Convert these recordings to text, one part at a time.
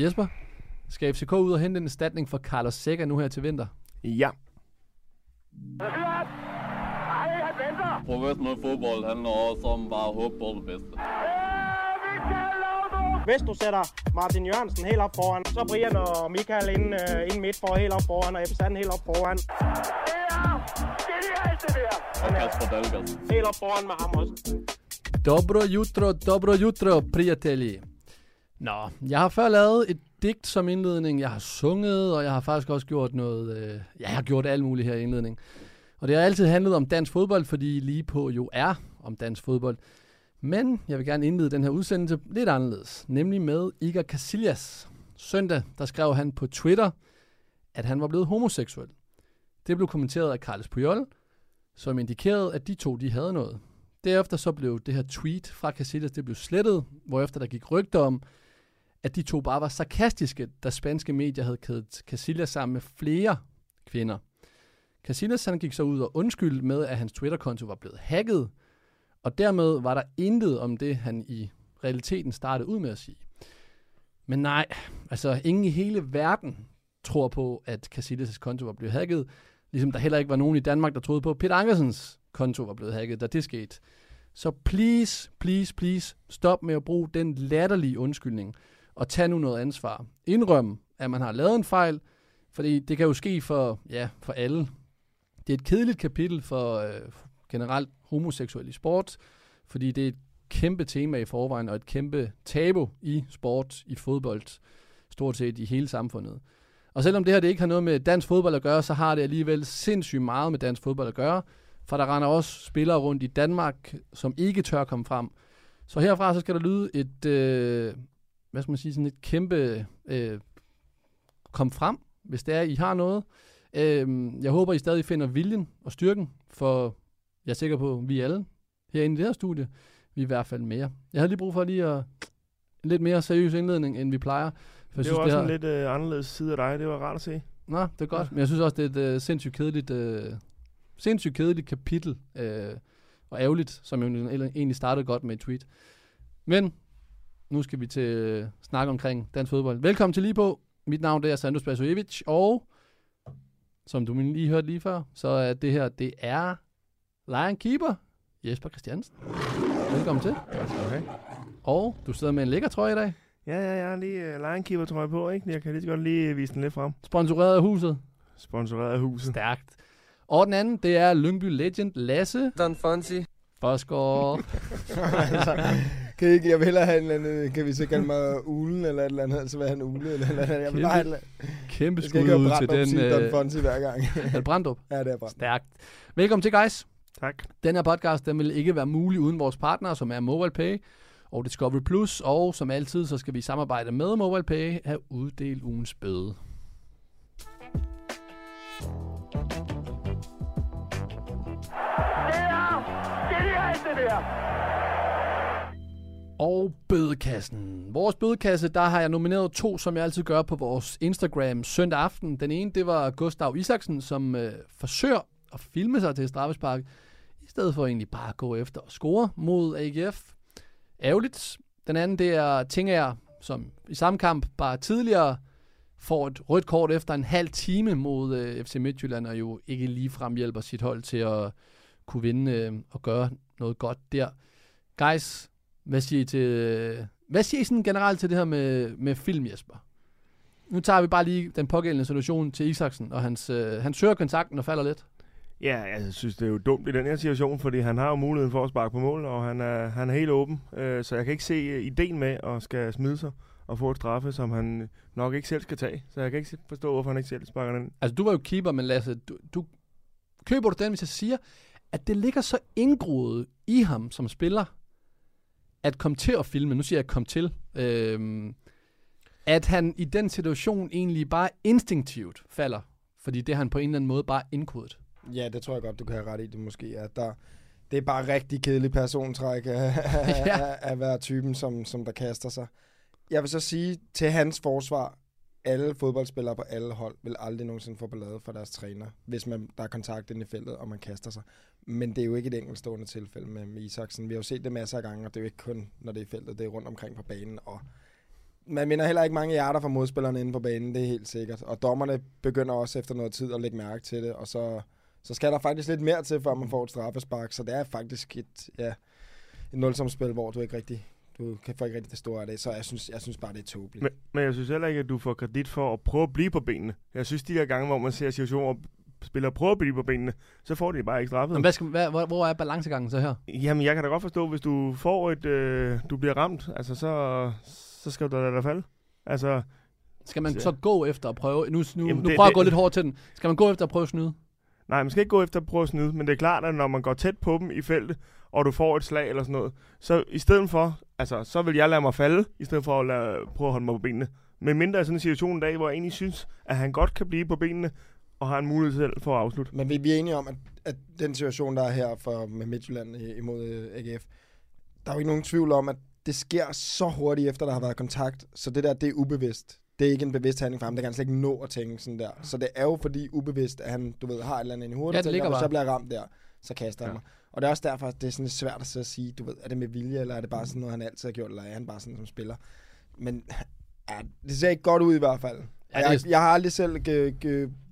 Jesper, skal FCK ud og hente en erstatning for Carlos Sækker nu her til vinter? Ja. Professionel fodbold handler også om bare at håbe på det bedste. Hvis du sætter Martin Jørgensen helt op foran, så Brian og Michael ind, uh, ind midt for helt op foran, og Ebbe helt op foran. Og Kasper Dahlgaard. Helt op foran med ham også. Dobro jutro, dobro jutro, prijatelji. Nå, jeg har før lavet et digt som indledning. Jeg har sunget, og jeg har faktisk også gjort noget... Øh, jeg har gjort alt muligt her i indledning. Og det har altid handlet om dansk fodbold, fordi lige på jo er om dansk fodbold. Men jeg vil gerne indlede den her udsendelse lidt anderledes, nemlig med Iker Casillas. Søndag, der skrev han på Twitter, at han var blevet homoseksuel. Det blev kommenteret af Carles Puyol, som indikerede, at de to de havde noget. Derefter så blev det her tweet fra Casillas, det blev slettet, hvorefter der gik rygter om, at de to bare var sarkastiske, da spanske medier havde kædet Casillas sammen med flere kvinder. Casillas han gik så ud og undskyldte med, at hans Twitter-konto var blevet hacket, og dermed var der intet om det, han i realiteten startede ud med at sige. Men nej, altså ingen i hele verden tror på, at Casillas' konto var blevet hacket, ligesom der heller ikke var nogen i Danmark, der troede på, at Peter Ankersens konto var blevet hacket, da det skete. Så please, please, please, stop med at bruge den latterlige undskyldning, og tage nu noget ansvar. Indrøm, at man har lavet en fejl, fordi det kan jo ske for, ja, for alle. Det er et kedeligt kapitel for øh, generelt homoseksuel i sport, fordi det er et kæmpe tema i forvejen, og et kæmpe tabu i sport, i fodbold, stort set i hele samfundet. Og selvom det her det ikke har noget med dansk fodbold at gøre, så har det alligevel sindssygt meget med dansk fodbold at gøre, for der render også spillere rundt i Danmark, som ikke tør komme frem. Så herfra så skal der lyde et, øh, hvad skal man sige, sådan et kæmpe øh, kom frem, hvis det er, I har noget. Øh, jeg håber, I stadig finder viljen og styrken, for jeg er sikker på, at vi alle herinde i det her studie, vi er i hvert fald mere. Jeg havde lige brug for lige at en lidt mere seriøs indledning, end vi plejer. For Det jeg var synes, også det en lidt øh, anderledes side af dig. Det var rart at se. Nå, det er godt. Ja. Men jeg synes også, det er et uh, sindssygt kedeligt, uh, sindssygt kedeligt kapitel. Uh, og ærgerligt, som jo egentlig startede godt med et tweet. Men nu skal vi til uh, snak omkring dansk fodbold. Velkommen til lige på. Mit navn det er Sandro Spasojevic, og som du lige hørte lige før, så er det her, det er Lion Keeper, Jesper Christiansen. Velkommen til. Okay. Og du sidder med en lækker trøje i dag, Ja, ja, jeg har lige uh, linekeeper tror jeg på, ikke? Jeg kan lige så godt lige vise den lidt frem. sponsoreret af huset. Sponsoreret af huset. Stærkt. Og den anden, det er Lyngby Legend Lasse Don Fonsi. Bosgaard. kan, I ikke, jeg vil hellere have en eller anden, kan vi så kalde mig ulen eller et eller andet, altså hvad han ule eller et eller andet. Jeg vil bare have. Kæmpe Jeg skal skud ud til den. Don Øh, Fonsi hver gang. er det Brandrup? ja, det er Brandrup. Stærkt. Velkommen til, guys. Tak. Den her podcast, den vil ikke være mulig uden vores partner, som er MobilePay og Discovery Plus. Og som altid, så skal vi samarbejde med MobilePay have uddelt ugens bøde. Og bødekassen. Vores bødekasse, der har jeg nomineret to, som jeg altid gør på vores Instagram søndag aften. Den ene, det var Gustav Isaksen, som øh, forsøger at filme sig til straffespark, i stedet for egentlig bare at gå efter og score mod AGF. Ærgerligt. Den anden, det er Tinger, som i samme kamp bare tidligere får et rødt kort efter en halv time mod øh, FC Midtjylland, og jo ikke ligefrem hjælper sit hold til at kunne vinde øh, og gøre noget godt der. Guys, hvad siger I til, hvad siger I sådan generelt til det her med, med film, Jesper? Nu tager vi bare lige den pågældende situation til Isaksen, og hans, øh, han søger kontakten og falder lidt. Ja, jeg synes, det er jo dumt i den her situation, fordi han har jo muligheden for at sparke på mål, og han er, han er helt åben. Øh, så jeg kan ikke se øh, ideen med at skal smide sig og få et straffe, som han nok ikke selv skal tage. Så jeg kan ikke forstå, hvorfor han ikke selv sparker den. Altså, du var jo keeper, men Lasse, du, du køber du den, hvis jeg siger, at det ligger så indgroet i ham som spiller, at komme til at filme, nu siger jeg komme til, øhm, at han i den situation egentlig bare instinktivt falder, fordi det han på en eller anden måde bare indkodet. Ja, det tror jeg godt, du kan have ret i, det måske er. Der, det er bare rigtig kedelig persontræk af, Ja. ja. at være typen, som, som der kaster sig. Jeg vil så sige, til hans forsvar, alle fodboldspillere på alle hold vil aldrig nogensinde få ballade for deres træner, hvis man, der er kontakt inde i feltet, og man kaster sig. Men det er jo ikke et enkeltstående tilfælde med, med Isaksen. Vi har jo set det masser af gange, og det er jo ikke kun, når det er i feltet, det er rundt omkring på banen. Og man vinder heller ikke mange hjerter fra modspillerne inde på banen, det er helt sikkert. Og dommerne begynder også efter noget tid at lægge mærke til det, og så, så skal der faktisk lidt mere til, før man får et straffespark. Så det er faktisk et, ja, et nulsomspil, hvor du ikke rigtig du kan få ikke rigtig det store af det, så jeg synes, jeg synes bare, det er tåbeligt. Men, men jeg synes heller ikke, at du får kredit for at prøve at blive på benene. Jeg synes, de der gange, hvor man ser situationer, hvor spillere prøver at blive på benene, så får de bare ikke straffet. Men hvad skal, hvad, hvor, hvor er balancegangen så her? Jamen, jeg kan da godt forstå, hvis du får et, øh, du bliver ramt, altså så, så skal du da lade dig falde. Altså, Skal man Så- gå efter at prøve... Nu, nu, Jamen, nu det- prøver jeg at det- gå lidt hårdt til den. Skal man gå efter at prøve at snyde? nej, man skal ikke gå efter at prøve at snyde, men det er klart, at når man går tæt på dem i feltet, og du får et slag eller sådan noget, så i stedet for, altså, så vil jeg lade mig falde, i stedet for at lade, prøve at holde mig på benene. Men mindre er sådan en situation i dag, hvor jeg egentlig synes, at han godt kan blive på benene, og har en mulighed selv for at afslutte. Men vi, vi er enige om, at, at den situation, der er her for, med Midtjylland imod øh, AGF, der er jo ikke nogen tvivl om, at det sker så hurtigt efter, der har været kontakt. Så det der, det er ubevidst. Det er ikke en bevidst handling for ham. Det kan han slet ikke nå at tænke sådan der. Så det er jo fordi ubevidst, at han, du ved, har et eller andet i hovedet. Ja, og det ligger bare. jeg bliver ramt der, så kaster han Ja. mig. Og det er også derfor, at det er sådan svært at så sige, du ved, er det med vilje, eller er det bare sådan noget, han altid har gjort, eller er han bare sådan som spiller? Men ja, det ser ikke godt ud i hvert fald. Ja, jeg, jeg har aldrig selv ge,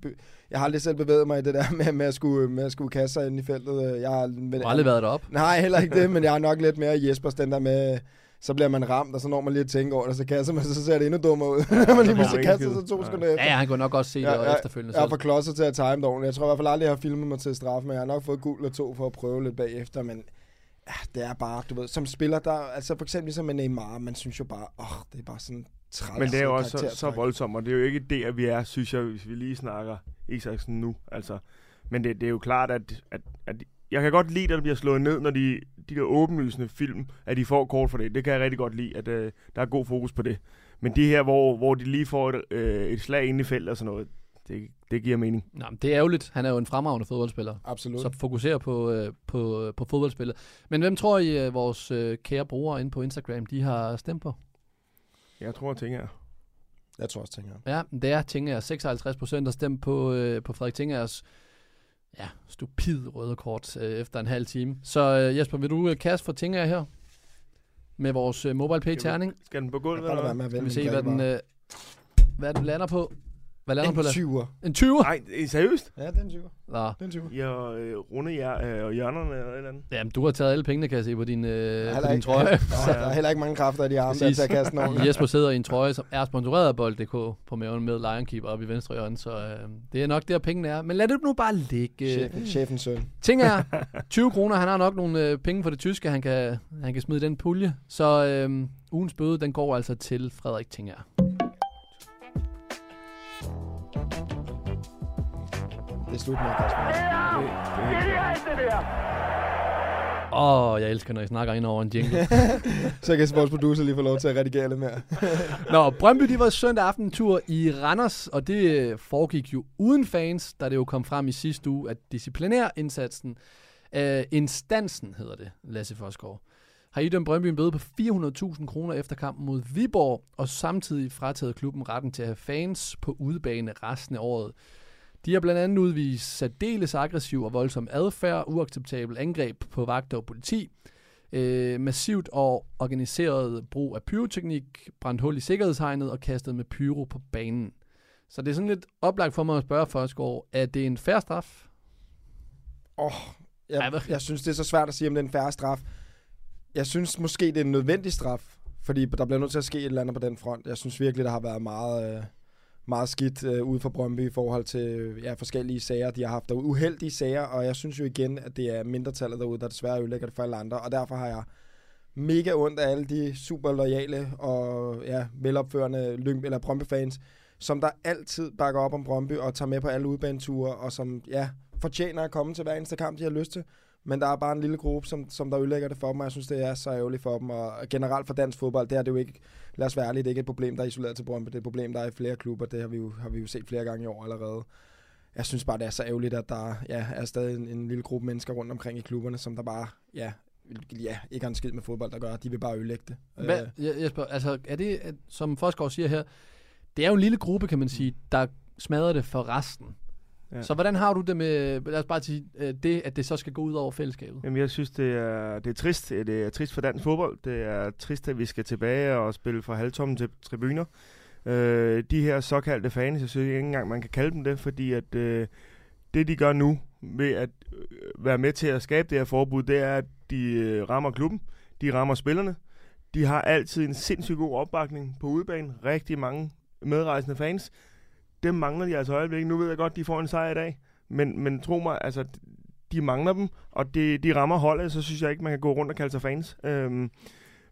be, jeg har aldrig selv bevæget mig i det der med, med, at, skulle, med at skulle kaste sig ind i feltet. Jeg har, med, Du har aldrig været deroppe. Nej, heller ikke det, men jeg har nok lidt mere Jespers, den der med, så bliver man ramt, og så når man lige at tænke over det, så kaster man, så ser det endnu dummere ud. Når man lige pludselig kaster sig to skid. sekunder Ja. efter. Ja, ja, han kunne nok også se det Ja, og ja, efterfølgende Jeg er for klodset til at time det ordentligt. Jeg tror i hvert fald aldrig, jeg har filmet mig til straf, men jeg har nok fået gul og to for at prøve lidt bagefter, men ja, det er bare, du ved, som spiller, der, altså for eksempel ligesom med Neymar, man synes jo bare, åh, det er bare sådan træls Men det er jo også så, så voldsomt, og det er jo ikke der, vi er, synes jeg, hvis vi lige snakker Isaksen nu. Altså, men det, det er jo klart, at, at, at jeg kan godt lide, at der bliver slået ned, når de, de der åbenlysende film, at de får kort for det. Det kan jeg rigtig godt lide, at øh, der er god fokus på det. Men de her, hvor, hvor de lige får et, øh, et slag ind i feltet og sådan noget, det, det giver mening. Nå, men det er ærgerligt. Han er jo en fremragende fodboldspiller. Absolut. Så fokuserer på, øh, på, på fodboldspillet. Men hvem tror I, øh, vores øh, kære brugere inde på Instagram, de har stemt på? Jeg tror, tænker, Jeg tror også, tænker jeg. Ja, det er Tinger. 56 procent har stemt på, øh, på Frederik Tingers ja, stupid røde kort øh, efter en halv time. Så øh, Jesper, vil du øh, kaste for Tinger her? Med vores øh, mobile pay terning. skal den på gulvet? Eller? være med at Skal vi se, hvad den, øh, hvad den lander på. Hvad lander den på? En Lars? 20'er. En 20'er? Nej, er seriøst? Ja, det er en 20'er. Nå. Det er en 20'er. Jeg øh, runde jer, øh, og hjørnerne eller et eller andet. Jamen, du har taget alle pengene, kan jeg se, på din, øh, Der på heller din ikke- trøje. Der er heller ikke mange kræfter i de arme, der til at kaste den over. Jesper sidder i en trøje, som er sponsoreret af Bold.dk på maven med Lionkeeper oppe i venstre hjørne, så øh, det er nok der, pengene er. Men lad det nu bare ligge. Chefen, chefens søn. Ting er, 20 kroner, han har nok nogle øh, penge for det tyske, han kan, han kan smide den pulje. Så øh, ugens bøde, den går altså til Frederik Tinger. Det er slut med, Kasper. Åh, oh, jeg elsker, når I snakker ind over en jingle. Så kan vores producer lige få lov til at redigere lidt mere. Nå, Brøndby, de var søndag aften tur i Randers, og det foregik jo uden fans, da det jo kom frem i sidste uge, at disciplinærindsatsen, øh, instansen hedder det, Lasse Forsgaard, har idømt Brøndby en bøde på 400.000 kroner efter kampen mod Viborg, og samtidig frataget klubben retten til at have fans på udebane resten af året. De har blandt andet udvist særdeles aggressiv og voldsom adfærd, uacceptabel angreb på vagter og politi, øh, massivt og organiseret brug af pyroteknik, brændt hul i sikkerhedshegnet og kastet med pyro på banen. Så det er sådan lidt oplagt for mig at spørge Forsgaard, er det en færre straf? Åh, oh, jeg, hvad- jeg synes, det er så svært at sige, om det er en færre straf. Jeg synes måske, det er en nødvendig straf, fordi der bliver nødt til at ske et eller andet på den front. Jeg synes virkelig, der har været meget, øh, meget skidt øh, ude for Brøndby i forhold til øh, ja, forskellige sager, de har haft derude. Uheldige sager, og jeg synes jo igen, at det er mindretallet derude, der desværre ødelægger det for alle andre, og derfor har jeg mega ondt af alle de super lojale og ja, velopførende Lyng- eller Brøndby-fans, som der altid bakker op om Brøndby og tager med på alle udbaneture, og som ja, fortjener at komme til hver eneste kamp, de har lyst til. Men der er bare en lille gruppe, som, som der ødelægger det for dem, og jeg synes, det er så ærgerligt for dem. Og generelt for dansk fodbold, det er det jo ikke, lad os være ærlige, det er ikke et problem, der er isoleret til Brøndby. Det er et problem, der er i flere klubber. Det har vi jo, har vi jo set flere gange i år allerede. Jeg synes bare, det er så ærgerligt, at der ja, er stadig en, en lille gruppe mennesker rundt omkring i klubberne, som der bare ja, ja, ikke har en skid med fodbold at gøre. De vil bare ødelægge det. Hvad, Je- Jesper, altså er det, at- som Forsgaard siger her, det er jo en lille gruppe, kan man sige, der smadrer det for resten. Ja. Så hvordan har du det med, lad os bare sige, øh, det, at det så skal gå ud over fællesskabet? Jamen, jeg synes, det er, det er trist. Det er trist for dansk fodbold. Det er trist, at vi skal tilbage og spille fra halvtomme til tribuner. Øh, de her såkaldte fans, jeg synes ikke engang, man kan kalde dem det, fordi at øh, det, de gør nu ved at øh, være med til at skabe det her forbud, det er, at de øh, rammer klubben, de rammer spillerne. De har altid en sindssygt god opbakning på udebane. Rigtig mange medrejsende fans. Dem mangler de altså i øjeblikket. Nu ved jeg godt, de får en sejr i dag. Men, men tro mig, altså, de mangler dem, og de, de rammer holdet, så synes jeg ikke, man kan gå rundt og kalde sig fans. Øhm,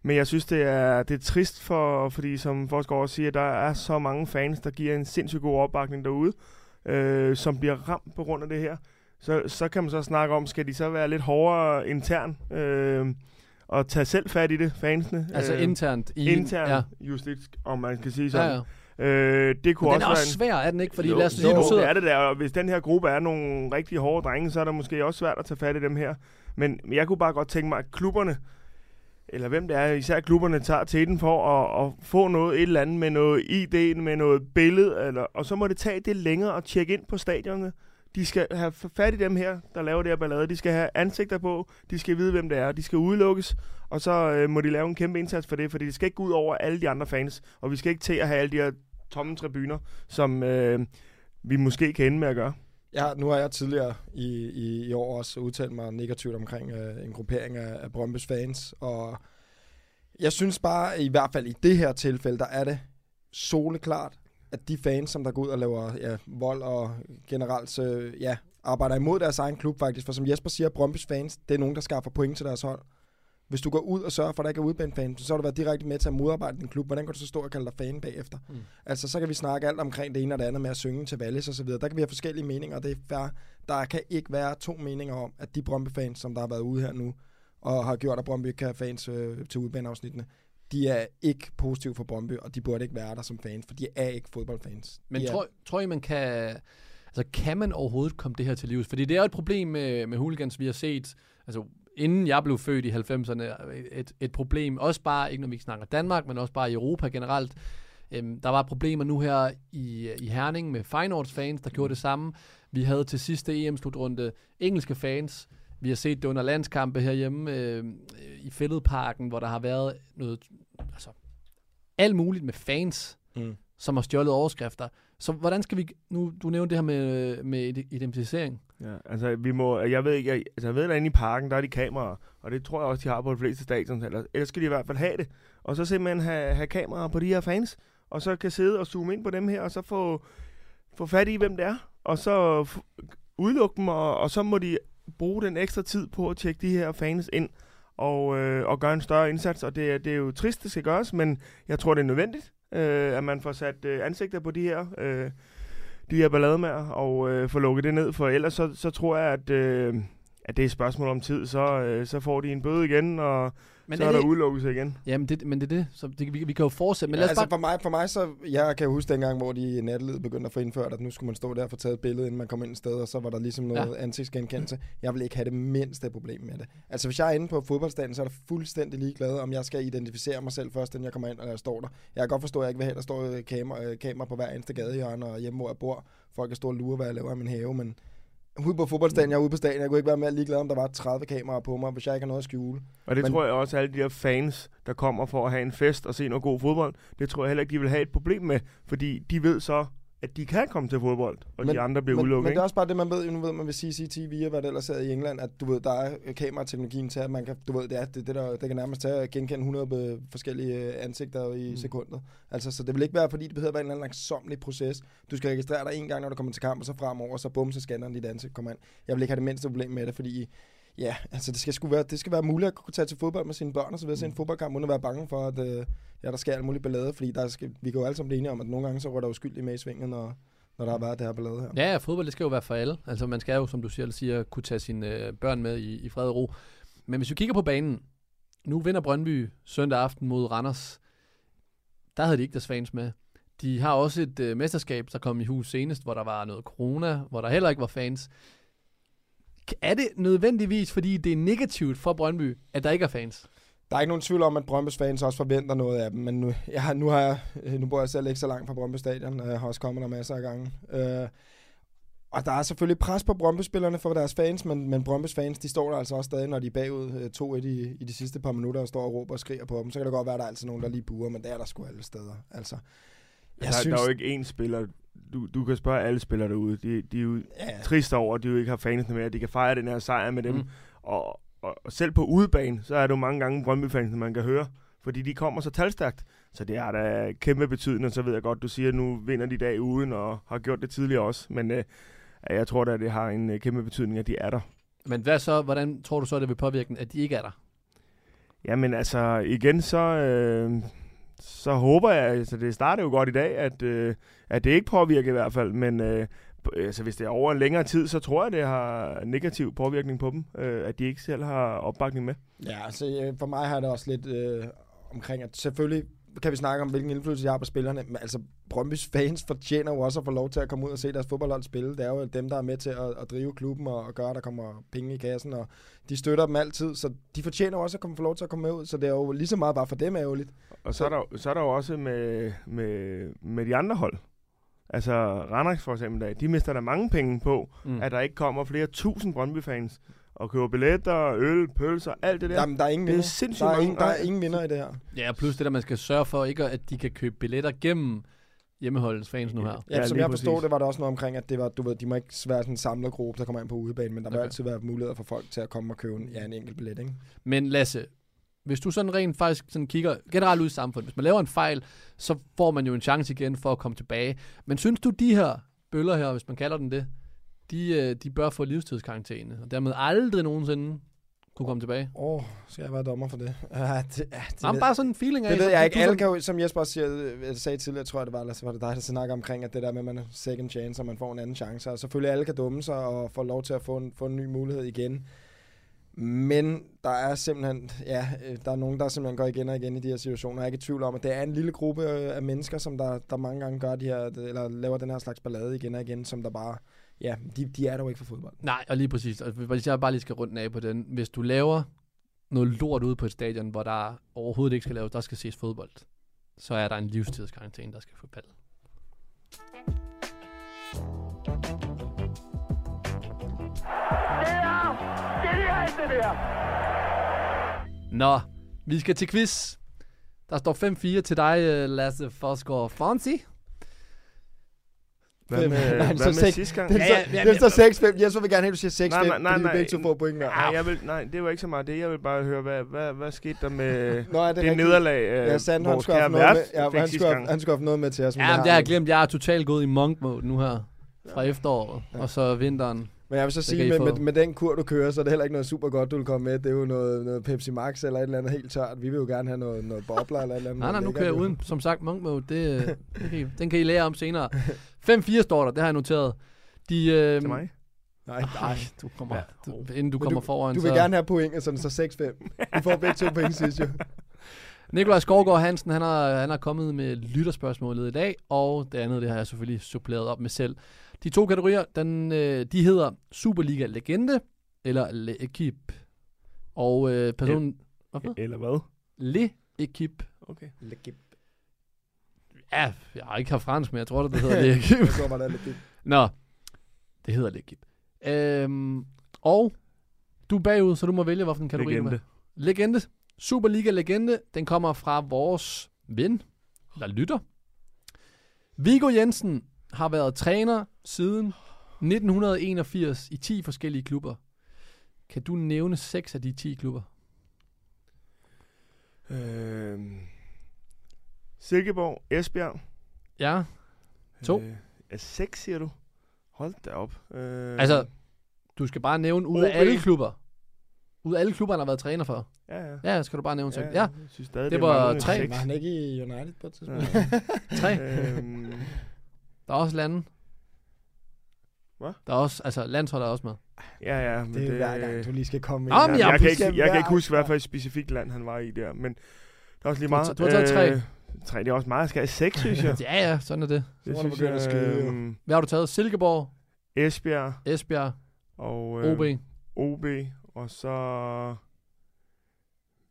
men jeg synes, det er, det er trist, for, fordi som Forsgaard også siger, der er så mange fans, der giver en sindssygt god opbakning derude, øh, som bliver ramt på grund af det her. Så, så kan man så snakke om, skal de så være lidt hårdere intern, øh, og tage selv fat i det, fansene. Altså øh, internt i... intern Ja, ja. justits, om man kan sige ja, sådan. ja. Øh, det kunne den også er også svær, er den ikke? Fordi jo, lad os sige, jo, du sidder... det er det der, og hvis den her gruppe er nogle rigtig hårde drenge, så er det måske også svært at tage fat i dem her. Men jeg kunne bare godt tænke mig, at klubberne, eller hvem det er, især klubberne tager til den for at, at få noget, et eller andet med noget ID, med noget billede, eller, og så må det tage det længere at tjekke ind på stadionerne. De skal have fat i dem her, der laver det her ballade. De skal have ansigter på, de skal vide, hvem det er, de skal udelukkes, og så øh, må de lave en kæmpe indsats for det, fordi det skal ikke gå ud over alle de andre fans, og vi skal ikke til at have alle de her tomme tribuner, som øh, vi måske kan ende med at gøre. Ja, nu har jeg tidligere i, i, i år også udtalt mig negativt omkring øh, en gruppering af, af Brøndbys fans, og jeg synes bare, i hvert fald i det her tilfælde, der er det soleklart, at de fans, som der går ud og laver ja, vold og generelt øh, ja, arbejder imod deres egen klub faktisk, for som Jesper siger, Brøndbys fans, det er nogen, der skaffer point til deres hold. Hvis du går ud og sørger for, at der ikke er udbanefans, så har du været direkte med til at modarbejde din klub. Hvordan kan du så stå og kalde dig fan bagefter? Mm. Altså, så kan vi snakke alt omkring det ene og det andet med at synge til Valles og så videre. Der kan vi have forskellige meninger, og det er fair. Der kan ikke være to meninger om, at de Brøndby-fans, som der har været ude her nu, og har gjort, at Brøndby ikke kan have fans øh, til udbaneafsnittene, de er ikke positive for Brøndby, og de burde ikke være der som fans, for de er ikke fodboldfans. Men de er, tror, tror I, man kan... Altså, kan man overhovedet komme det her til livs? Fordi det er et problem med, med hooligans, vi har set, altså inden jeg blev født i 90'erne, et, et problem, også bare, ikke når vi snakker Danmark, men også bare i Europa generelt. Øhm, der var problemer nu her i, i Herning med Feyenoords fans, der gjorde det samme. Vi havde til sidste EM-slutrunde engelske fans. Vi har set det under landskampe herhjemme øh, i Fælledparken, hvor der har været noget, altså alt muligt med fans, mm. som har stjålet overskrifter. Så hvordan skal vi, nu du nævnte det her med, med identificering. Ja, altså vi må, jeg ved ikke, jeg, altså jeg ved, at inde i parken, der er de kameraer, og det tror jeg også, de har på de fleste stadions, eller ellers skal de i hvert fald have det. Og så simpelthen have, have kameraer på de her fans, og så kan sidde og zoome ind på dem her, og så få, få fat i, hvem det er, og så f- udelukke dem, og, og så må de bruge den ekstra tid på at tjekke de her fans ind, og, øh, og gøre en større indsats, og det, det er jo trist, det skal gøres, men jeg tror, det er nødvendigt, øh, at man får sat øh, ansigter på de her, øh, de her ballademager, og øh, få lukket det ned, for ellers så, så tror jeg, at, øh, at det er et spørgsmål om tid, så, øh, så får de en bøde igen, og men så er er der det, udelukkelse igen. jamen det, men det er det, så det, vi, vi kan jo fortsætte. Men Men lad os altså bare, for mig, for mig så, jeg kan jo huske dengang, hvor de i nattelivet begyndte at få indført, at nu skulle man stå der og få taget et billede, inden man kom ind et sted, og så var der ligesom noget ja. ansigtsgenkendelse. Jeg vil ikke have det mindste problem med det. Altså hvis jeg er inde på fodboldstanden, så er der fuldstændig ligeglad, om jeg skal identificere mig selv først, inden jeg kommer ind, og jeg står der. Jeg kan godt forstå, at jeg ikke vil have, at der står kamera, kamera på hver eneste gadehjørne, og hjemme, hvor jeg bor. Folk kan stå og lure, hvad jeg laver i min have, men ude på fodboldstanden, jeg er ude på stadion, jeg kunne ikke være mere ligeglad, om der var 30 kameraer på mig, hvis jeg ikke har noget at skjule. Og det Men, tror jeg også, at alle de her fans, der kommer for at have en fest og se noget god fodbold, det tror jeg heller ikke, de vil have et problem med, fordi de ved så, at de kan komme til fodbold, og men, de andre bliver men, udelukket. Men det er også bare det, man ved, nu ved man ved CCTV og hvad det ellers er i England, at du ved, der er kamerateknologien til, at man kan, du ved, det, er, det, det, der, det kan nærmest tage at genkende 100 be- forskellige øh, ansigter i Mm. mm. sekundet. Altså, så det vil ikke være, fordi det behøver at være en eller anden langsomlig proces. Du skal registrere dig en gang, når du kommer til kamp, og så fremover, så bum, så scanner den dit ansigt kommer ind. Jeg vil ikke have det mindste problem med det, fordi Ja, altså det skal, sgu være, det skal være muligt at kunne tage til fodbold med sine børn og så videre, se en fodboldkamp, uden at være bange for, at øh, ja, der sker alt muligt ballade, fordi der skal, vi kan jo alle sammen blive enige om, at nogle gange så rører der uskyldige med i svingen, når, når der har været det her ballade her. ja, ja, fodbold, det skal jo være for alle. Altså man skal jo, som du siger, siger kunne tage sine øh, børn med i, i fred og ro. Men hvis vi kigger på banen, nu vinder Brøndby søndag aften mod Randers. Der havde de ikke deres fans med. De har også et øh, mesterskab, der kom i hus senest, hvor der var noget corona, hvor der heller ikke var fans. Er det nødvendigvis, fordi det er negativt for Brøndby, at der ikke er fans? Der er ikke nogen tvivl om, at Brøndby's fans også forventer noget af dem, men nu, jeg, har- nu, har jeg, nu bor jeg selv ikke så langt fra Brøndby Stadion, og jeg har også kommet der masser af gange. Øh, Og der er selvfølgelig pres på Brøndby-spillerne for deres fans, men, men Brøndbys fans, de står der altså også stadig, når de er bagud øh, 2-1 i, i de sidste par minutter og står og råber og skriger på dem. Så kan det godt være, at der er altid nogen, der lige buer, men det er der sgu alle steder. Altså, jeg der, synes, der er jo ikke én spiller. Du, du kan spørge alle spillere derude. De, de er jo ja, trist over, at de jo ikke har fansene med, at de kan fejre den her sejr med dem. Mm. Og, og, og selv på udebane, så er det jo mange gange Brøndby-fansene, man kan høre. Fordi de kommer så talstærkt. Så det har da kæmpe betydning, og så ved jeg godt, du siger, at nu vinder de i dag uden, og har gjort det tidligere også. Men øh, jeg tror da, at det har en øh, kæmpe betydning, at de er der. Men hvad så, hvordan tror du så, det vil påvirke at de ikke er der? Jamen altså, igen så, øh, så håber jeg, altså det starter jo godt i dag, at, øh, at det ikke påvirker i hvert fald, men øh, altså, hvis det er over en længere tid, så tror jeg, det har negativ påvirkning på dem, øh, at de ikke selv har opbakning med. Ja, altså øh, for mig har det også lidt øh, omkring, at selvfølgelig kan vi snakke om, hvilken indflydelse de har på spillerne, men altså Brøndbys fans fortjener jo også at få lov til at komme ud og se deres fodboldhold spille. Det er jo dem, der er med til at, at drive klubben og, og gøre, at der kommer penge i kassen, og de støtter dem altid, så de fortjener jo også at komme, få lov til at komme med ud, så det er jo lige så meget bare for dem ærgerligt. Og så er der, jo- så er der jo også med, med, med de andre hold. Altså Randers for eksempel, de mister der mange penge på, Mm. at der ikke kommer flere tusind Brøndby-fans og køber billetter, øl, pølser, alt det der. Jamen, der er ingen det er vinder. sindssygt Der er, mange. ingen, der er ingen vinder i det her. Ja, plus det der, man skal sørge for ikke, at de kan købe billetter gennem hjemmeholdets fans nu her. Ja, Ja, som jeg forstod præcis. det, var der også noget omkring, at det var, du ved, de må ikke være sådan en samlet gruppe, der kommer ind på udebane, men der vil Okay. altid være muligheder for folk til at komme og købe en, ja, en enkelt billet, ikke? Men Lasse, hvis du sådan rent faktisk sådan kigger generelt ud i samfundet, hvis man laver en fejl, så får man jo en chance igen for at komme tilbage. Men synes du, de her bøller her, hvis man kalder den det, de, øh, de bør få livstidskarantæne, og dermed aldrig nogensinde kunne komme tilbage? Åh, oh, skal jeg være dommer for det? Ja, det, ja, det, Jamen, ved, bare sådan en feeling af... det ved jeg ikke. Alle kan jo, som Jesper også siger, øh, sagde tidligere, tror jeg det var, eller så var det dig, der snakker omkring, at det der med, at man er second chance, og man får en anden chance. Og selvfølgelig alle kan dumme sig og få lov til at få en, få en ny mulighed igen. Men der er simpelthen, ja, øh, der er nogen, der simpelthen går igen og igen i de her situationer. Jeg er ikke i tvivl om, at det er en lille gruppe øh, af mennesker, som der, der mange gange gør de her, eller laver den her slags ballade igen og igen, som der bare, ja, de, de er dog ikke for fodbold. Nej, og lige præcis. Og hvis jeg bare lige skal rundt af på den. Hvis du laver noget lort ude på et stadion, hvor der overhovedet ikke skal laves, der skal ses fodbold, så er der en livstidskarantæne, der skal få paldet. Nå, vi skal til quiz. Der står 5-4 til dig, øh, Lasse Forsgaard Fonsi. Hvad med, Nej, hvad så med seks. sidste gang? Den, Ja, ja, ja, ja, ja, den står 6-5. Jesper vil gerne have, at du siger 6-5, Nej, nej, nej, fordi vi nej. begge to får point. Nej, jeg vil, nej, det var ikke så meget det. Jeg vil bare høre, hvad, hvad, hvad skete der med Nå, er det, det, rigtigt? nederlag, øh, Ja, Sand, han vores skulle have kære vært med, ja, fik han, skulle have, han skulle have noget med til os. Ja, det men det har jeg glemt. Jeg er totalt gået i monk mode nu her. Fra efteråret, Ja. og så vinteren. Men jeg vil så kan sige, med, med, med, den kur, du kører, så er det heller ikke noget super godt, du vil komme med. Det er jo noget, noget Pepsi Max eller et eller andet helt tørt. Vi vil jo gerne have noget, noget bobler eller et eller andet. Nej, nej, nu kører jeg uden, som sagt, monk mode. Det, øh, det kan I, den kan I lære om senere. 5-4 står der, det har jeg noteret. De, øh, Til mig? Nej, Nej, du kommer, Ja. du, inden du Men kommer foran. Du vil så. gerne have point, så den så 6-5. Vi får begge to point sidst jo. Nikolaj Skovgaard Hansen, han har, han har kommet med lytterspørgsmålet i dag, og det andet, det har jeg selvfølgelig suppleret op med selv. De to kategorier, den, øh, de hedder Superliga Legende, eller Le Equipe. Og øh, personen... Hvad? Eller hvad? Le Equipe. Okay. Ja, jeg har ikke haft fransk, men jeg tror, det, det hedder Le Equipe. Jeg tror bare, det er lidt det. Nå, det hedder Legib. Øhm, og du er bagud, så du må vælge, hvilken kategori du Legende. vil. Legende. Superliga Legende. Den kommer fra vores ven, eller lytter. Viggo Jensen har været træner siden 1981 i 10 forskellige klubber. Kan du nævne seks af de 10 klubber? Øh, Silkeborg, Esbjerg. Ja, To. Øh, er seks, siger du? Hold da op. Øh, altså, du skal bare nævne ud af alle klubber. Ud af alle klubber, han har været træner for. Ja, ja. Ja, skal du bare nævne seks. Ja, Jeg synes stadig, Det er var tre. Var han ikke i United på et tidspunkt? tre. øhm, Der er også lande. Hvad? Der er også, altså landshold er også med. ja, ja. Men Det er hver gang, du lige skal komme ind. men jeg, jeg- kan ikke, jeg kan ikke huske, hvad for et specifikt land han var i der, men der er også lige meget. du har taget tre. Øh, tre, det er også meget. Jeg skal have seks, synes jeg. Ja, ja, sådan er det. Så må du begynde at jo. øhm, Hvad har du taget? Silkeborg, Esbjerg Esbjerg, og OB. øh, OB, og så...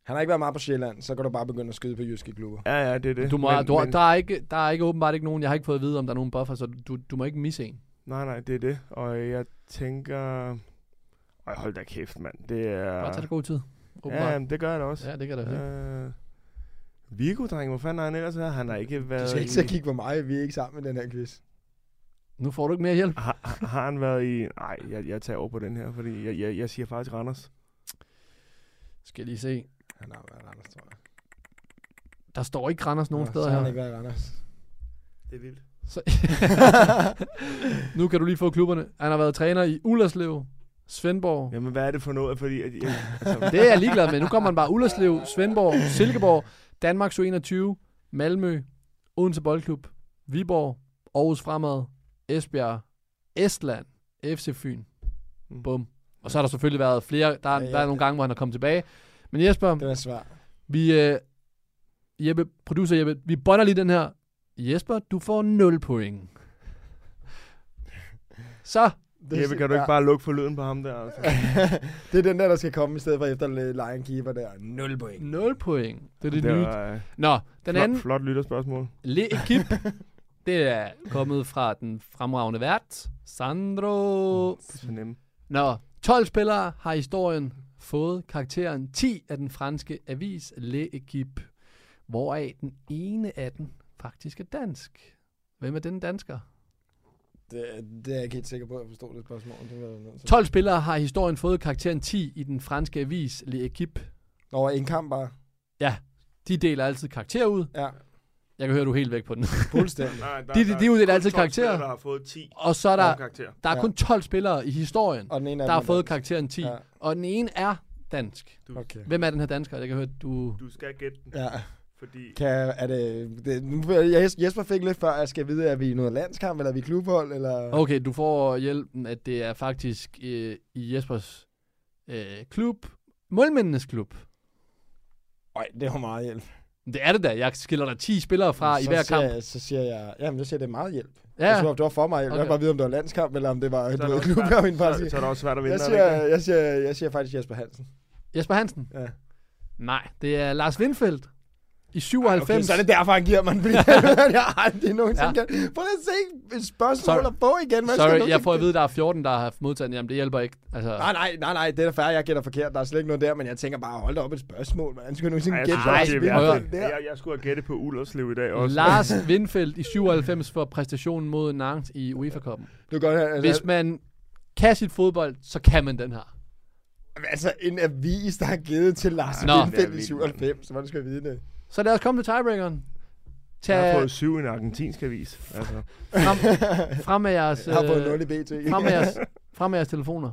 Han har ikke været meget på Sjælland, så kan du bare begynde at skyde på jyske klubber. Ja, ja, det er det. Du må, men, du, har- men, der, er ikke, der er ikke åbenbart ikke nogen, jeg har ikke fået at vide, om der er nogen buffer, så du, du må ikke misse en. Nej, nej, det er det. Og jeg tænker... Øj, hold da kæft, mand. Det er... Bare tag det god tid. Ja, åbenbart. jamen, det gør jeg da også. ja, det kan det være. Øh, Viggo, dreng, hvor fanden har han ellers her? Han har ikke Du været skal ikke så kigge på mig, vi er ikke sammen med den her quiz. Nu får du ikke mere hjælp. Har, har- har han været i... Nej, jeg, jeg tager over på den her, fordi jeg, jeg, jeg siger faktisk Randers. Skal jeg lige se. Han har været Randers, tror jeg. Der står ikke Randers nogen Nå, steder så har han her. ikke været i Randers. Det er vildt. Så nu kan du lige få klubberne. Han har været træner i Ullerslev, Svendborg. Jamen, hvad er det for noget? Fordi, at, jeg, altså, Det er jeg ligeglad med. Nu kommer man bare Ullerslev, Svendborg, Silkeborg, Danmark 21, Malmø, Odense Boldklub, Viborg, Aarhus Fremad, Esbjerg, Estland, FC Fyn. Mm. Bum. Og så har der selvfølgelig været flere. Der er, Ja, ja, der er nogle gange, hvor han er kommet tilbage. Men Jesper, Det var svært. vi, øh, Jeppe, producer Jeppe, vi bonder lige den her. Jesper, du får 0 point. Så, Det, Jeppe, kan du ikke bare lukke for lyden på ham der? Altså? det er den der, der skal komme i stedet for efter Lion Keeper der. 0 point. 0 point. Det er det, det nye. var, øh, Nå, den flot, anden, flot lytterspørgsmål. L'Equipe, det er kommet fra den fremragende vært, Sandro. Det er så nemt. Nå, 12 spillere har i historien fået karakteren 10 af den franske avis L'Equipe, hvoraf den ene af den faktisk er dansk. Hvem er den dansker? Det, det er jeg ikke helt sikker på, at jeg forstår det spørgsmål. Det til. 12 spillere har historien fået karakteren 10 i den franske avis L'Equipe. Over en kamp bare. De deler altid karakter ud. Ja, Jeg kan høre, du er helt væk på den. fuldstændig. Nej, der, De- de- der de uddeler kun altid 12 karakterer. der har fået 10 Og så er der, der er Ja. kun 12 spillere i historien, Og den ene der har er fået dansk. karakteren 10. Ja, Og den ene er dansk. Du, okay. Hvem er den her dansker? Jeg kan høre, du... du skal gætte den, Ja. fordi... Kan, er det, det, nu, jeg, Jesper fik lidt før, jeg skal vide, er vi i noget landskamp, eller er vi klubhold, eller... Okay, du får hjælpen, at det er faktisk øh, i Jespers øh, klub. Målmændenes klub. Øj, det var meget hjælp. Det er det da. Jeg skiller der 10 spillere fra i så hver siger kamp. Jeg, så siger jeg, jamen, jeg siger, det er meget hjælp. Ja, Jeg tror, det var for mig. Okay. Jeg Okay. vil bare vide, om det var landskamp, eller om det var Så er du det ved, en par så, så er det også svært at vinde. jeg, er det siger, jeg, siger, jeg siger faktisk Jesper Hansen. Jesper Hansen. Ja. Nej, det er Lars Windfeldt. I 97. Okay, så er det derfor, han giver mig en fordi jeg har aldrig nogensinde Ja. Prøv lige at se et spørgsmål Sorry. at få igen. Man skal Sorry, jeg får at ikke- vide, at der er 14, der har modtaget. Jamen, det hjælper ikke. Altså, Nej, nej, nej, nej, det er da færdigt, jeg gætter forkert. Der er slet ikke noget der, men jeg tænker bare, hold da op et spørgsmål. Hvordan skal du nogensinde jeg gætte synes Ej, også, det er Lars prøv at- Windfeldt der? Jeg, jeg skulle have gættet på Ullerslev i dag også. Lars Windfeldt i 97 for præstationen mod Nantes i UEFA-koppen. Du godt have, Hvis altså, man kan sit fodbold, så kan man den her. altså, en avis, der har givet til Lars Nå. Windfeldt er i vildt, 97, så hvordan skal jeg vide det? Så lad os komme til tiebreakeren. Jeg har Tag fået syv i en argentinsk avis. Altså. frem, frem med jeres, Jeg har fået øh, 0 i BT. frem med jeres, frem med jeres telefoner.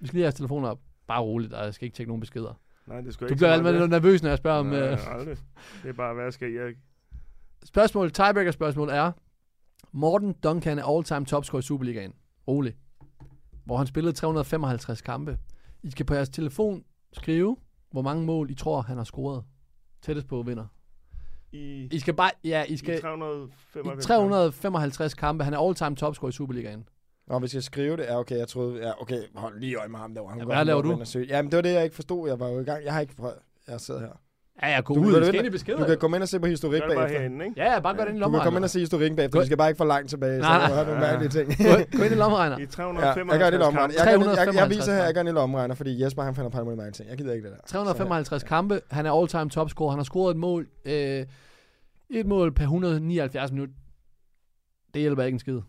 Vi skal lige have jeres telefoner op. Bare roligt, og jeg skal ikke tjekke nogen beskeder. Nej, det skal Du ikke bliver altid lidt nervøs, når jeg spørger om... Nej, Øh, aldrig. Det er bare, hvad skal jeg... spørgsmål, tiebreaker spørgsmål er, Morten Duncan er all-time topscorer i Superligaen. Rolig. Hvor han spillede 355 kampe. I skal på jeres telefon skrive, hvor mange mål I tror, han har scoret. Tættest på vinder. I, I skal bare... Ja, I i skal... 395 I 355 kampe. Han er all-time topscorer i Superligaen. Nå, hvis jeg skriver det, ja, okay, jeg troede, ja, okay, hold lige øje med ham derovre. Han Ja, hvad laver du? søge. Jamen, det var det, jeg ikke forstod. Jeg var jo i gang. Jeg har ikke prøvet. Jeg sidder her. Ja, ja, gå Du ud. i beskeder. Du kan komme ind og se på historik Gør bagefter. herinde, ikke? Ja, ja, bare gå ind i Du kan komme ind og se historikken bagefter. Vi skal bare ikke for langt tilbage, så jeg nej. har nogle mærkelige ting. Gå, ind i lommeregner. I Ja, 355 jeg gør det lommeregner. Jeg, gør jeg, jeg 355 viser her, jeg gør det i lommeregner, fordi Jesper han finder på alle mulige mærkelige ting. Jeg gider ikke det der. 355 kampe. Han er all-time topscorer. Han har scoret et mål. Øh, et mål per 179 minutter. Det hjælper ikke en skid.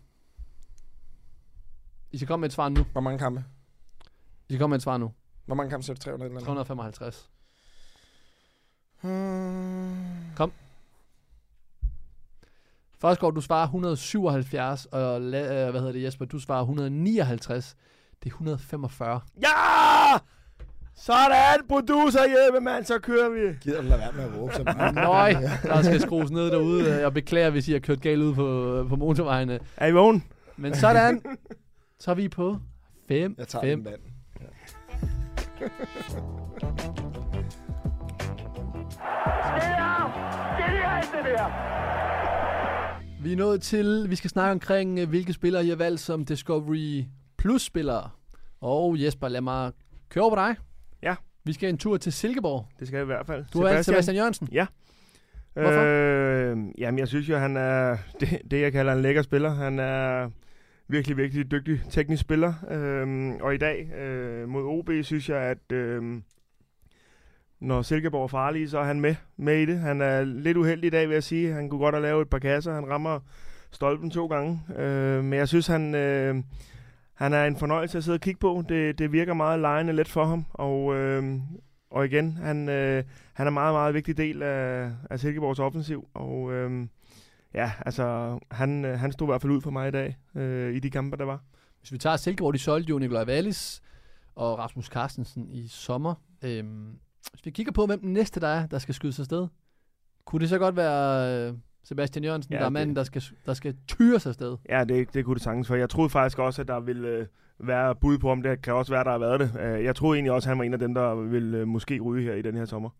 I skal komme med et svar nu. Hvor mange kampe? I skal komme med et svar nu. Hvor mange kampe ser du 300 eller andet? 355. Hmm. Først går du svarer 177, og la, øh, hvad hedder det Jesper, du svarer 159. Det er 145. Ja! Sådan, producer Jeppe, mand, så kører vi. Gider du lade være med at råbe så meget? Nøj, der skal skrues ned derude. Jeg beklager, hvis I har kørt galt ud på, på motorvejene. Er I vågen? Men sådan, så er vi på 5, Jeg tager 5. den vand. Vi er nået til, vi skal snakke omkring, øh, hvilke spillere I har valgt som Discovery Plus-spillere. Og Jesper, lad mig køre over på dig. Ja. Vi skal en tur til Silkeborg. Det skal jeg i hvert fald. Du har valgt Sebastian Jørgensen. Hvorfor? Øh, jamen, jeg synes jo, han er det, det, jeg kalder en lækker spiller. Han er virkelig, virkelig dygtig teknisk spiller. Øhm, og i dag øh, mod OB synes jeg, at øh, når Silkeborg er farlige, så er han med, med i det. Han er lidt uheldig i dag, vil jeg sige. Han kunne godt have lavet et par kasser. Han rammer stolpen to gange. Øh, men jeg synes, han, øh, han er en fornøjelse at sidde og kigge på. Det, det virker meget lejende let for ham. Og, øh, og igen, han, øh, han er en meget, meget vigtig del af, af Silkeborgs offensiv. Og øh, ja, altså, han, øh, han stod i hvert fald ud for mig i dag, øh, i de kampe, der var. Hvis vi tager Silkeborg, de solgte jo Nikolaj Wallis og Rasmus Carstensen i sommer. Øh, hvis vi kigger på, hvem den næste der er, der skal skydes afsted, kunne det så godt være øh, Sebastian Jørgensen, Ja, der er manden, der skal, der skal tyres afsted? Ja, det, det kunne det sagtens for. Jeg troede faktisk også, at der ville øh, være bud på, om det kan også være, der har været det. Øh, jeg troede egentlig også, at han var en af dem, der ville måske ryge her i den her sommer.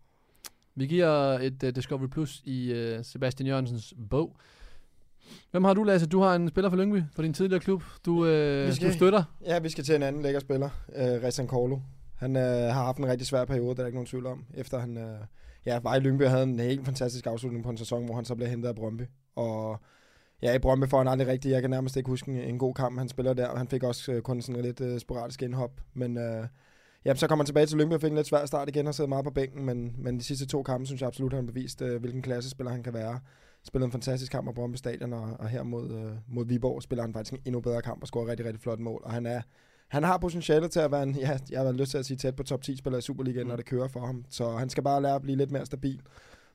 Vi giver et uh, Discovery Plus i uh, Sebastian Jørgensens bog. Hvem har du, Lasse? Du har en spiller for Lyngby, for din tidligere klub. Du, øh, Vi skal- du støtter. Ja, vi skal til en anden lækker spiller, øh, Rezan Korlo. Han øh, har haft en rigtig svær periode, der er der ikke nogen tvivl om. Efter han øh, ja, var i Lyngby og havde en helt fantastisk afslutning på en sæson, hvor han så blev hentet af Brøndby. Og ja, i Brøndby får han aldrig rigtig, jeg kan nærmest ikke huske en, en god kamp, han spiller der. Han fik også øh, kun sådan en lidt øh, sporadisk indhop. Men øh, ja, så kommer han tilbage til Lyngby og fik en lidt svær start igen og sad meget på bænken. Men, men de sidste to kampe, synes jeg absolut, han har bevist, øh, hvilken klassespiller han kan være. Spillede en fantastisk kamp på Brøndby Stadion, og, og her mod, øh, mod Viborg spiller han faktisk en endnu bedre kamp og scorer rigtig, rigtig flot mål. Og han er han har potentiale til at være en, ja, jeg har lyst til at sige tæt på top 10 spiller i Superligaen, Mm. når det kører for ham. Så han skal bare lære at blive lidt mere stabil.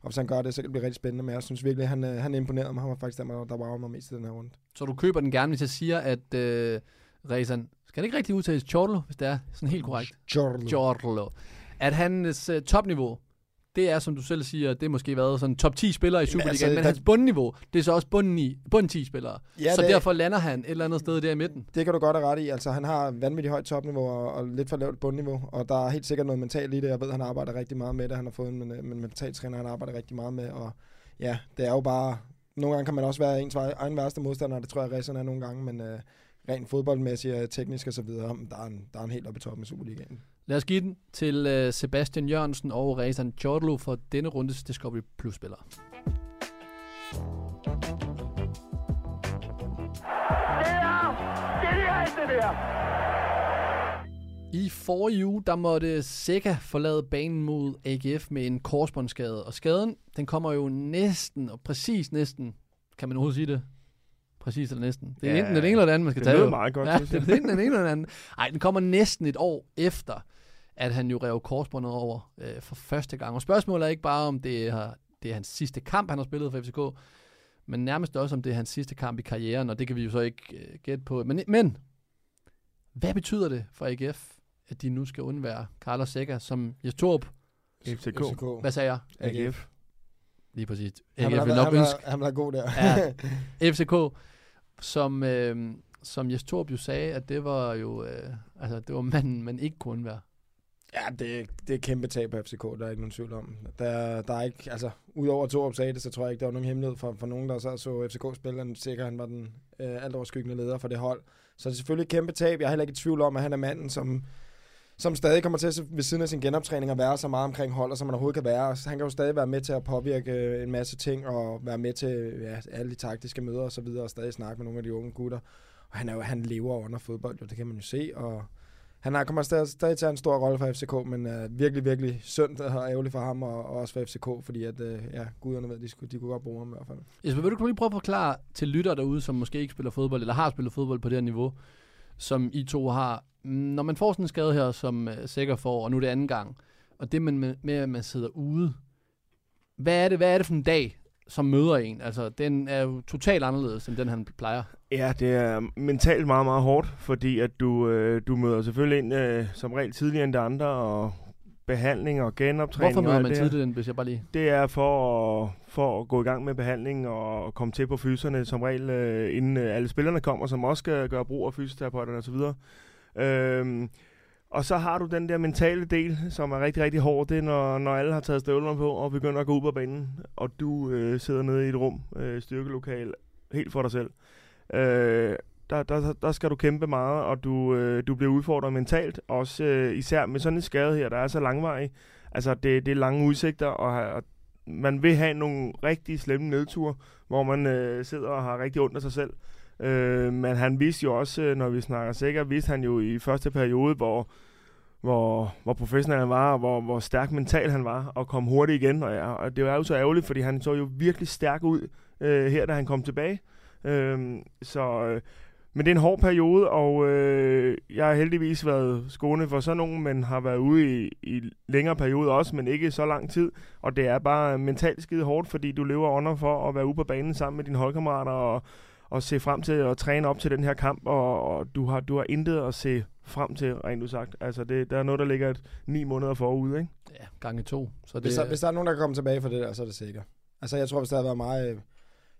Og hvis han gør det, så kan det blive rigtig spændende. Men jeg synes virkelig, han, øh, han imponerede mig. Han var faktisk den, der var mig mest i den her runde. Så du køber den gerne, hvis jeg siger, at øh, Rezan, skal det ikke rigtig udtales Chorlo, hvis det er sådan helt korrekt? Jorlo. Chorlo. At hans uh, topniveau, det er, som du selv siger, det er måske været sådan top 10 spillere i Superligaen, altså, men der- hans bundniveau, det er så også bunden, i, bunden 10 spillere. Ja, så det- derfor lander han et eller andet sted der i midten. Det kan du godt have ret i. Altså, han har vanvittigt højt topniveau og, og lidt for lavt bundniveau. Og der er helt sikkert noget mentalt i det. Jeg ved, han arbejder rigtig meget med det. Han har fået en, en, en mental træner, han arbejder rigtig meget med. Og ja, det er jo bare... Nogle gange kan man også være ens egen værste modstander. Det tror jeg, Ræsen er nogle gange. Men øh, rent fodboldmæssigt og teknisk og så videre, der er, en, der er en helt oppe i toppen i Superligaen. Lad os give den til uh, Sebastian Jørgensen og Rezan Chorlo for denne rundes Discovery Plus-spillere. I forrige uge, der måtte Seca forlade banen mod AGF med en korsbåndsskade. Og skaden, den kommer jo næsten, og præcis næsten, kan man overhovedet sige det? Præcis eller næsten. Det er Ja, enten den ene eller den anden, man skal det tage. lyder jo. meget godt, Ja, det er enten den ene eller den anden. Nej, den kommer næsten et år efter, at han jo rev korsbåndet over øh, for første gang. Og spørgsmålet er ikke bare, om det er, det er hans sidste kamp, han har spillet for FCK, men nærmest også, om det er hans sidste kamp i karrieren, og det kan vi jo så ikke øh, gætte på. Men, men, hvad betyder det for AGF, at de nu skal undvære Carlos Seca, som Jes Torp, FCK. hvad sagde jeg? AGF. Lige præcis. Han AGF vil, vil han, nok vil, ønske, han vil have god der. Ja. FCK, som, øh, som Jes Torp jo sagde, at det var jo, øh, altså det var manden, man ikke kunne være. Ja, det, det er kæmpe tab på FCK, der er ikke nogen tvivl om. Der, der er ikke, altså, udover to sagde det, så tror jeg ikke, der var nogen hemmelighed for, for nogen, der så så FCK spille. Han sikker, han var den øh, alt overskyggende leder for det hold. Så det er selvfølgelig et kæmpe tab. Jeg er heller ikke i tvivl om, at han er manden, som, som stadig kommer til at ved siden af sin genoptræning at være så meget omkring holdet, som man overhovedet kan være. Han kan jo stadig være med til at påvirke øh, en masse ting, og være med til ja, alle de taktiske møder og så videre, og stadig snakke med nogle af de unge gutter. Og han, er jo, han lever under fodbold, jo, det kan man jo se, og han har, kommer stadig, stadig til at en stor rolle for FCK, men uh, virkelig, virkelig synd og ærgerligt for ham, og, og også for FCK, fordi at, uh, ja, guderne ved, de, skulle, de kunne godt bruge ham i hvert fald. Jesper, vil du lige prøve at forklare til lytter derude, som måske ikke spiller fodbold, eller har spillet fodbold på det her niveau, som I to har. Når man får sådan en skade her, som øh, uh, Sikker får, og nu er det anden gang, og det man med, med, at man sidder ude, hvad er det, hvad er det for en dag, som møder en? Altså, den er jo totalt anderledes, end den han plejer. Ja, det er mentalt meget, meget hårdt, fordi at du, øh, du møder selvfølgelig ind øh, som regel tidligere end de andre, og behandling og genoptræning. Hvorfor møder man det tidligt, hvis jeg bare lige... Det er for at, for at gå i gang med behandling og komme til på fyserne som regel, øh, inden øh, alle spillerne kommer, som også skal gøre brug af fysioterapeuterne osv. Øhm, og så har du den der mentale del, som er rigtig, rigtig hård. Det er, når, når alle har taget støvlerne på og begynder at gå ud på banen, og du øh, sidder nede i et rum, øh, styrkelokal, helt for dig selv. Øh, der, der, der skal du kæmpe meget, og du, øh, du bliver udfordret mentalt, også øh, især med sådan en skade her, der er så langvarig. Altså, det, det er lange udsigter, og, og man vil have nogle rigtig slemme nedture, hvor man øh, sidder og har rigtig ondt af sig selv. Øh, men han viste jo også, øh, når vi snakker sikkert, viste han jo i første periode, hvor, hvor, hvor professionel han var, og hvor, hvor stærk mental han var, og kom hurtigt igen. Og, ja, og det var jo så ærgerligt, fordi han så jo virkelig stærk ud øh, her, da han kom tilbage. Øh, så, øh, men det er en hård periode, og øh, jeg har heldigvis været skåne for sådan nogen, men har været ude i, i længere perioder også, men ikke så lang tid. Og det er bare mentalt skide hårdt, fordi du lever under for at være ude på banen sammen med dine holdkammerater og, og se frem til at træne op til den her kamp, og, og du, har, du har intet at se frem til, rent du sagt. Altså, det, der er noget, der ligger et ni måneder forude, ikke? Ja, gange to. Så det, Hvis der, hvis der er nogen, der kan komme tilbage for det der, så er det sikkert. Altså, jeg tror, hvis der havde været mig, øh,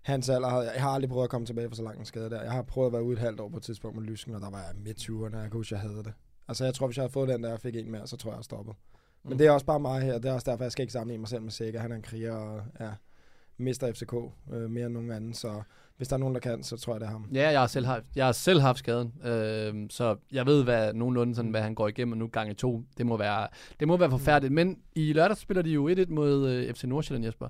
hans alder, havde, jeg har aldrig prøvet at komme tilbage for så lang en skade der. Jeg har prøvet at være ude et halvt år på et tidspunkt med lysken, og der var jeg midt 20'erne, jeg kan huske, jeg havde det. Altså, jeg tror, hvis jeg havde fået den der, og fik en mere, så tror jeg, jeg stoppet. Men Mm. det er også bare mig her, det er også derfor, jeg skal ikke sammenligne mig selv med Sikker. Han er en kriger og ja, mister FCK øh, mere end nogen anden, så hvis der er nogen, der kan, så tror jeg, det er ham. Ja, jeg har selv haft, jeg har selv haft skaden, øh, så jeg ved hvad, nogenlunde sådan, hvad han går igennem nu gange to. Det må være, det må være forfærdeligt. Men i lørdag spiller de jo 1-1 mod øh, FC Nordsjælland, Jesper.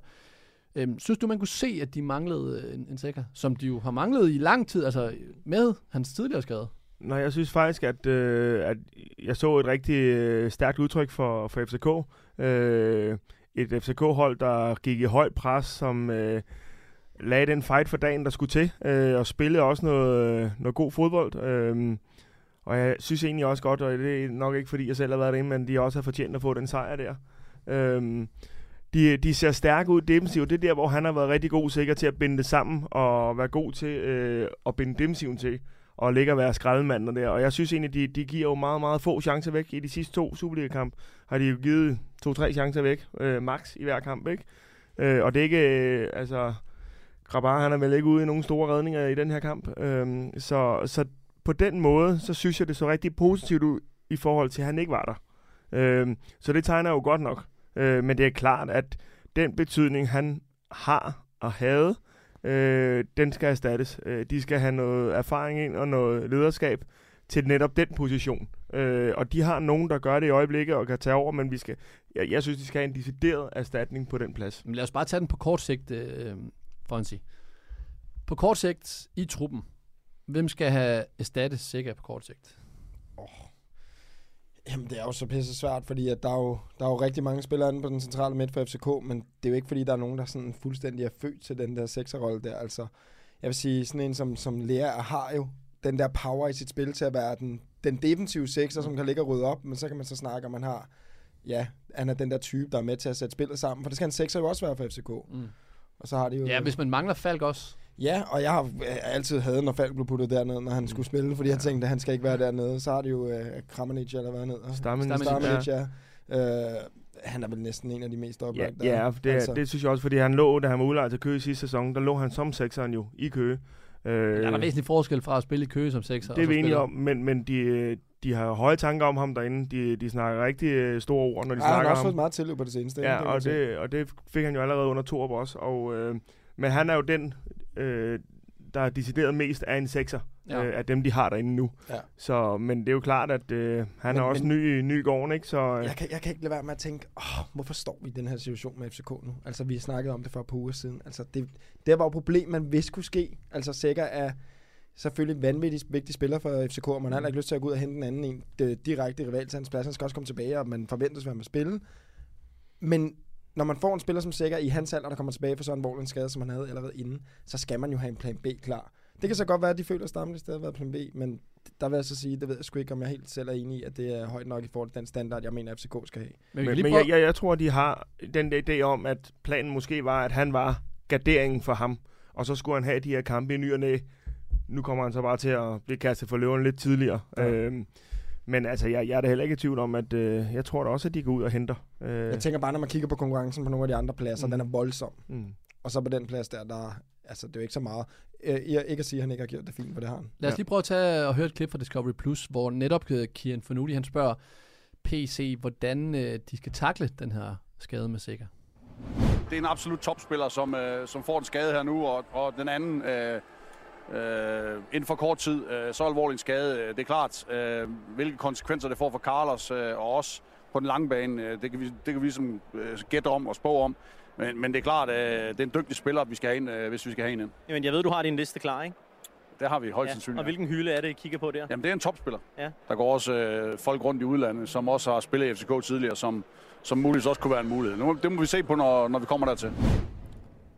Øh, synes du, man kunne se, at de manglede øh, en, en sikker, som de jo har manglet i lang tid, altså med hans tidligere skade? Nej, jeg synes faktisk, at, øh, at jeg så et rigtig øh, stærkt udtryk for, for FCK. Øh, et FCK-hold, der gik i højt pres, som øh, lagde den fight for dagen, der skulle til, øh, og spillede også noget, øh, noget god fodbold. Øh, og jeg synes egentlig også godt, og det er nok ikke, fordi jeg selv har været derinde, men de også har fortjent at få den sejr der. Øh, de, de ser stærke ud defensivt. Det er der, hvor han har været rigtig god sikker til at binde det sammen, og være god til øh, at binde defensiven til og ligge og være skraldemanden der. Og jeg synes egentlig, de, de giver jo meget, meget få chancer væk. I de sidste to Superliga-kamp har de jo givet to-tre chancer væk, øh, max i hver kamp, ikke? Øh, og det er ikke, øh, altså, Grabar, han er vel ikke ude i nogen store redninger i den her kamp. Øhm, så, så på den måde, så synes jeg, det så rigtig positivt ud i forhold til, at han ikke var der. Øhm, så det tegner jo godt nok. Øh, men det er klart, at den betydning, han har og havde, øh, den skal erstattes. Øh, de skal have noget erfaring ind og noget lederskab til netop den position. Øh, og de har nogen, der gør det i øjeblikket og kan tage over, men vi skal, jeg, jeg synes, de skal have en decideret erstatning på den plads. Men lad os bare tage den på kort sigt, øh, Fonsi. På kort sigt i truppen, hvem skal have erstattet sikker på kort sigt? Jamen, det er jo så pisse svært, fordi at der, er jo, der er jo rigtig mange spillere inde på den centrale midt for FCK, men det er jo ikke, fordi der er nogen, der sådan fuldstændig er født til den der sekserrolle der. Altså, jeg vil sige, sådan en som, som Lea har jo den der power i sit spil til at være den, den defensive sekser, som kan ligge og rydde op, men så kan man så snakke om, man har, ja, han er den der type, der er med til at sætte spillet sammen, for det skal en sekser jo også være for FCK. Mm. Og så har de jo... Ja, hvis man mangler Falk også. Ja, og jeg har øh, altid havde, når Falk blev puttet derned, når han Mm. skulle spille, fordi ja. jeg tænkte, at han skal ikke være dernede. Så har de jo øh, Kramanic, eller hvad han hedder. Stammen, Stamanic, ja. Øh, han er vel næsten en af de mest Ja, oplagte. ja det, altså. det synes jeg også, fordi han lå, da han var udlejet til Køge i sidste sæson, der lå han som sekseren jo i Køge. Øh, Der er væsentlig forskel fra at spille i Køge som sekser. det er og så vi enige om, men, men de, de har høje tanker om ham derinde. De, de snakker rigtig øh, store ord, når de Ja, han har snakker også om fået meget tilløb på det seneste. Ja, og det, og det fik han jo allerede under Torup også. Og, øh, men han er jo den, øh, der er decideret mest af en sekser, Ja. øh, af dem, de har derinde nu. Ja. Så, men det er jo klart, at øh, han Men- er også men- ny, i- ny i gården, ikke? Så, øh, Jeg kan, jeg kan ikke lade være med at tænke, åh, hvorfor står vi i den her situation med FCK nu? Altså, vi snakkede om det for et par uger siden. Altså, det, det var jo et problem, man vidste kunne ske. Altså, Sikker er selvfølgelig vanvittigt vigtig spiller for FCK, og man har heller ikke lyst til at gå ud og hente en anden en det, direkte rival til hans plads. Han skal også komme tilbage, og man forventes, at han vil spille. Men når man får en spiller som Sikker i hans alder, der kommer tilbage for sådan en alvorlig en skade, som han havde allerede inden, så skal man jo have en plan B klar. Det kan så godt være, at de føler, at Stammen i stedet har været plan B, men der vil jeg så sige, det ved jeg sgu ikke, om jeg helt selv er enig i, at det er højt nok i forhold til den standard, jeg mener, FCK skal have. Men, men, men jeg, jeg, jeg tror, de har den der idé om, at planen måske var, at han var garderingen for ham. Og så skulle han have de her kampe i ny og næ. Nu kommer han så bare til at blive kastet for løven lidt tidligere. Ja. Øhm, men altså, jeg, jeg er da heller ikke i tvivl om, at øh, jeg tror da også, at de går ud og henter. Øh, Jeg tænker bare, når man kigger på konkurrencen på nogle af de andre pladser, mm. Den er voldsom. mm. Og så på den plads der, der altså det er jo ikke så meget. Øh, jeg- ikke at sige, at han ikke har gjort det fint, for det har han. Lad os Ja. lige prøve at tage og høre et klip fra Discovery Plus, hvor netop øh, Kian Fornuti, han spørger PC, hvordan øh, de skal takle den her skade med sikker. det er en absolut topspiller, som, øh, som får en skade her nu, og, og den anden øh, øh, inden for kort tid, øh, så alvorlig en skade. øh, Det er klart, øh, hvilke konsekvenser det får for Carlos øh, og os på den lange bane, øh, det kan vi, det kan vi som øh, gætte om og spå om. Men, men det er klart, øh, det er en dygtig spiller, vi skal have ind, øh, hvis vi skal have en ind. Jamen, jeg ved, du har din liste klar, ikke? det har vi højst Ja. sandsynligt. Og hvilken hylde er det, I kigger på der? Jamen, det er en topspiller. Ja. Der går også øh, folk rundt i udlandet, som også har spillet i FCK tidligere, som, som muligvis også kunne være en mulighed. Nu, det må vi se på, når, når vi kommer dertil.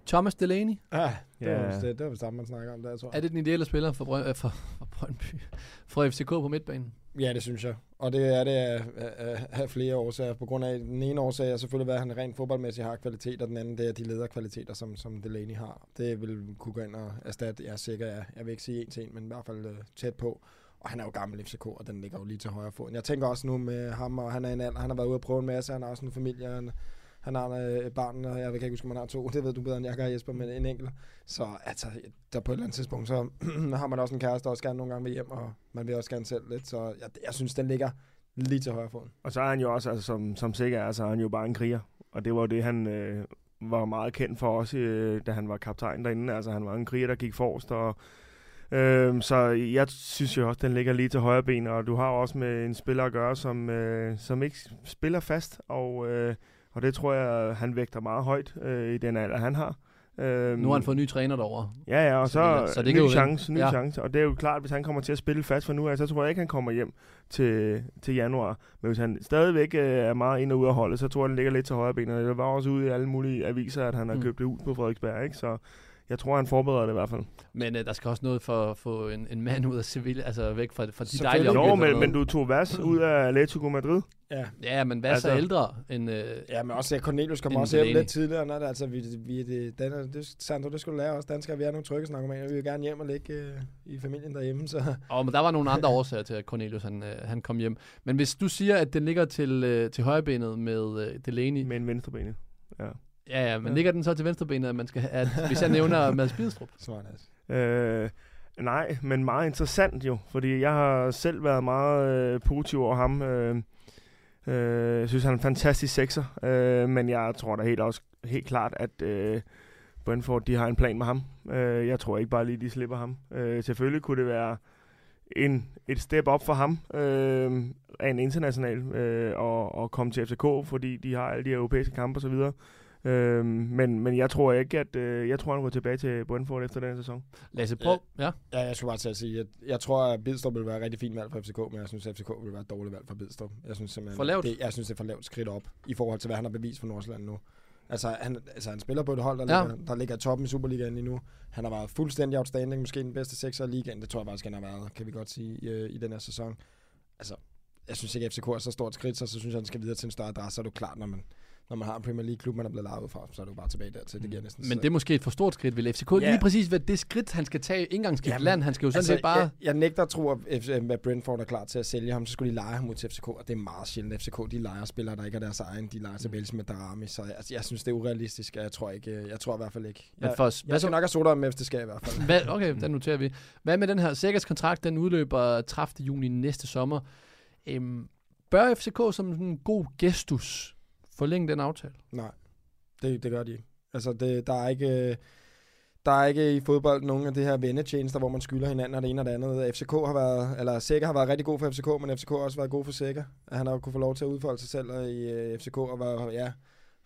Thomas Delaney, Ja, det Ja. var det, det var det, man snakker om der, tror jeg. er det den ideelle spiller for, Brøn, øh, for, for Brøndby? For FCK på midtbanen? Ja, det synes jeg. Og det er det af, af, af flere årsager. På grund af den ene årsag er selvfølgelig, at han rent fodboldmæssigt har kvalitet, og den anden det er de lederkvaliteter, som, som Delaney har. Det vil kunne gå ind og erstatte, jeg er sikker, jeg, jeg vil ikke sige en til en, men i hvert fald øh, tæt på. Og han er jo gammel FCK, og den ligger jo lige til højre fod. Jeg tænker også nu med ham, og han er en alder, han har været ude at prøve en masse, han har også en familie, han, han har øh, et barn, og jeg kan ikke huske, om han har to, det ved du bedre end jeg gør, Jesper, men en enkelt. Så altså, der på et eller andet tidspunkt, så har man også en kæreste, der også gerne nogle gange vil hjem, og man vil også gerne selv lidt. Så jeg, jeg synes, den ligger lige til højre foden. Og så er han jo også, altså, som, som sikker er, så er han jo bare en kriger. Og det var jo det, han øh, var meget kendt for også, øh, da han var kaptajn derinde. Altså, han var en kriger, der gik forrest. Og, Øhm, så jeg synes jo også, den ligger lige til højre ben. Og du har også med en spiller at gøre, som, øh, som ikke spiller fast. Og, øh, og det tror jeg, han vægter meget højt øh, i den alder, han har. Øh, Nu har han fået en ny træner derovre. Ja, ja, og Så så, det- så det ny jo- chance, ny ja. chance. Og det er jo klart, hvis han kommer til at spille fast for nu af, så tror jeg ikke, han kommer hjem til, til januar. Men hvis han stadigvæk øh, er meget ind og ud af holdet, så tror jeg, den ligger lidt til højre benet. Det var også ude i alle mulige aviser, at han har mm. købt det ud på Frederiksberg, ikke? Så jeg tror, han forbereder det i hvert fald. Men øh, der skal også noget for at få en, en mand ud af Sevilla, altså væk fra, fra de Selvfølgelig. dejlige Jo, omgivelser men, og men noget. du tog Vas ud af Atletico Madrid. Ja. Ja, men hvad altså, er ældre end... Øh, Ja, men også Cornelius kommer også hjem lidt tidligere. Når det, altså, vi, vi, det, den, det, Sandro, det skulle lære os danskere. Vi er nogle tryghedsnarkomaner. Vi vil gerne hjem og ligge øh, i familien derhjemme. Så Og men der var nogle andre årsager til, at Cornelius han, øh, han kom hjem. Men hvis du siger, at den ligger til, øh, til højrebenet med øh, Delaney, Med en venstrebenet. Ja. Ja, ja, men Ja. ligger den så til venstrebenet, at man skal at, hvis jeg nævner Mads Bidstrup? smart altså. Øh, nej, men meget interessant jo, fordi jeg har selv været meget øh, positiv over ham. Øh, øh, jeg synes, han er en fantastisk sekser, øh, men jeg tror da helt, også, helt klart, at øh, Brentford de har en plan med ham. Øh, jeg tror ikke bare lige, de slipper ham. Øh, selvfølgelig kunne det være en, et step op for ham øh, af en international øh, og, og komme til FCK, fordi de har alle de europæiske kampe osv. Øh, men, men jeg tror ikke, at øh, jeg tror, han går tilbage til Brentford efter den sæson. Lasse Prøv, ja. Ja, jeg skulle bare til at sige, at jeg tror, at Bidstrup vil være rigtig fint valg for FCK, men jeg synes, at FCK vil være et dårligt valg for Bidstrup. Jeg synes simpelthen, For lavt? Det, jeg synes, det er for lavt skridt op i forhold til, hvad han har bevist for Nordsjælland nu. Altså han, altså, han spiller på et hold, der, Ja. ja. ligger, der ligger i toppen i Superligaen lige nu. Han har været fuldstændig outstanding, måske den bedste sekser i ligaen. Det tror jeg faktisk, han har været, kan vi godt sige, i, øh, i den her sæson. Altså, jeg synes ikke, at FCK er så stort skridt, så, så synes jeg, at han skal videre til en større adresse. Så er det klart, når man, når man har en Premier League-klub, man er blevet lavet fra, så er det jo bare tilbage dertil. Det giver næsten Men det er måske et for stort skridt, vil FCK. Ja. Lige præcis hvad det skridt, han skal tage, skifte Jamen, land. Han skal jo sådan set bare... Jeg, jeg nægter at tro, at, F- at Brentford er klar til at sælge ham, så skulle de lege ham ud til FCK, og det er meget sjældent. FCK, de leger spillere, der ikke er deres egen. De leger til Vels med Darami, så altså, jeg synes, det er urealistisk, og jeg tror, ikke, øh, jeg tror i hvert fald ikke. Men Jeg, for, jeg hvad så, skal nok have soda med, hvis det skal i hvert fald. hvad, okay, den noterer vi. Hvad med den her sikkerhedskontrakt? Den udløber 30. juni næste sommer. Øhm, bør FCK som en god gestus forlænge den aftale? Nej, det, det gør de ikke. Altså, det, der er ikke... Der er ikke i fodbold nogen af det her vennetjenester, hvor man skylder hinanden og det ene og det andet. FCK har været, eller Sækker har været rigtig god for FCK, men FCK har også været god for Sækker. Han har jo kunnet få lov til at udfolde sig selv i øh, FCK og var, ja,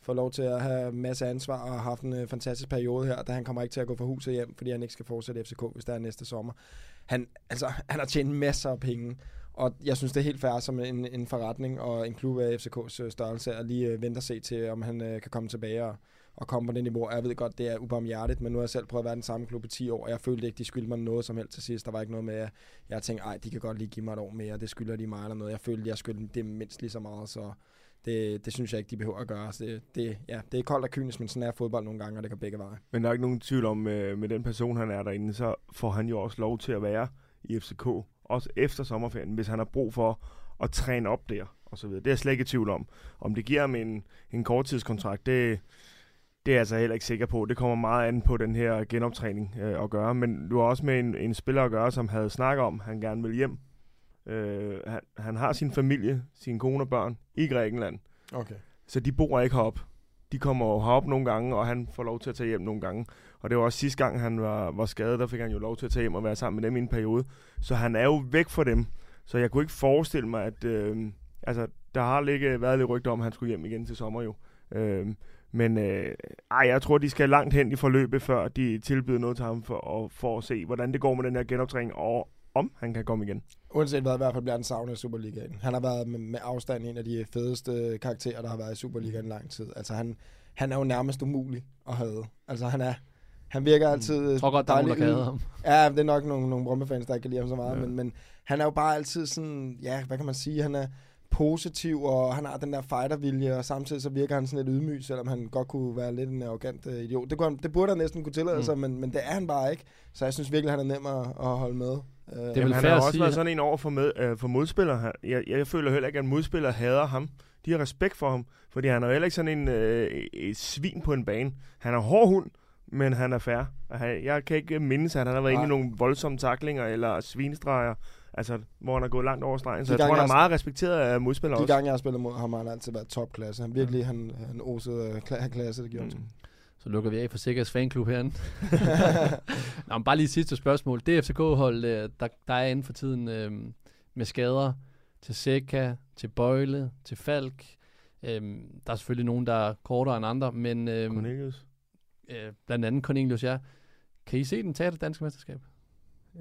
får lov til at have en masse ansvar og har haft en øh, fantastisk periode her, da han kommer ikke til at gå fra huset hjem, fordi han ikke skal fortsætte i FCK, hvis der er næste sommer. Han, altså, han har tjent masser af penge, og jeg synes, det er helt fair som en, en forretning og en klub af FCK's øh, størrelse at lige øh, vente og se til, om han øh, kan komme tilbage og, og komme på det niveau. Jeg ved godt, det er ubarmhjertigt, men nu har jeg selv prøvet at være den samme klub i 10 år, og jeg følte ikke, de skyldte mig noget som helst til sidst. Der var ikke noget med, at jeg tænkte, ej, de kan godt lige give mig et år mere, det skylder de mig eller noget. Jeg følte, jeg skyldte det mindst lige så meget, så det, det synes jeg ikke, de behøver at gøre. Så det, det, ja, det er koldt og kynisk, men sådan er fodbold nogle gange, og det går begge veje. Men der er ikke nogen tvivl om, øh, med den person, han er derinde, så får han jo også lov til at være i FCK, også efter sommerferien, hvis han har brug for at træne op der, og så videre. Det er jeg slet ikke i tvivl om. Om det giver ham en, en korttidskontrakt, det, det er jeg altså heller ikke sikker på. Det kommer meget an på den her genoptræning øh, at gøre. Men du har også med en, en spiller at gøre, som havde snakket om, han gerne vil hjem. Øh, han, han har sin familie, sin kone og børn i Grækenland. Okay. Så de bor ikke herop. De kommer jo herop nogle gange, og han får lov til at tage hjem nogle gange. Og det var også sidste gang, han var, var skadet, der fik han jo lov til at tage hjem og være sammen med dem i en periode. Så han er jo væk fra dem. Så jeg kunne ikke forestille mig, at... Øh, altså, der har ligget, været lidt rygter om, at han skulle hjem igen til sommer jo. Øh, Men øh, ej, jeg tror, de skal langt hen i forløbet, før de tilbyder noget til ham for, at, for at se, hvordan det går med den her genoptræning, og om han kan komme igen. Uanset hvad, i hvert fald bliver han savnet i Superligaen. Han har været med, med afstand en af de fedeste karakterer, der har været i Superligaen lang tid. Altså han, han er jo nærmest umulig at have. Altså han er, han virker altid Jeg tror godt, der er nogen, der kan ham. Ja, det er nok nogle, nogle Brøndby-fans, der ikke kan lide ham så meget, Ja. men, men han er jo bare altid sådan, ja, hvad kan man sige, han er positiv, og han har den der fightervilje, og samtidig så virker han sådan lidt ydmyg, selvom han godt kunne være lidt en arrogant uh, idiot. Det, kunne han, det burde han næsten kunne tillade Mm. mm. sig, men, men det er han bare ikke. Så jeg synes virkelig, han er nem at, at holde med. Uh, Det er Jamen, han har også sige, været sådan en over for, med, øh, for modspillere. Jeg, jeg føler heller ikke, at modspillere hader ham. De har respekt for ham, fordi han er heller ikke sådan en øh, et svin på en bane. Han er hård hund, men han er fair. Han- Jeg kan ikke mindes, at han har været inde i nogle voldsomme taklinger eller svinestreger, altså, hvor han har gået langt over stregen. Så De jeg tror, han er meget respekteret af modspillere de også. gange, jeg har spillet mod ham, har han altid været topklasse. Han virkelig, han, han osede øh, kla- klasse, det gjorde. Mm. Så lukker vi af for Sikkers fanklub herinde. Nå, men bare lige sidste spørgsmål. Det FCK-hold, øh, der, der er inden for tiden øh, med skader til Seca, til Bøjle, til Falk. Øh, der er selvfølgelig nogen, der er kortere end andre, men øh, Cornelius. øh, blandt andet Cornelius, ja. Kan I se den tage det danske mesterskab?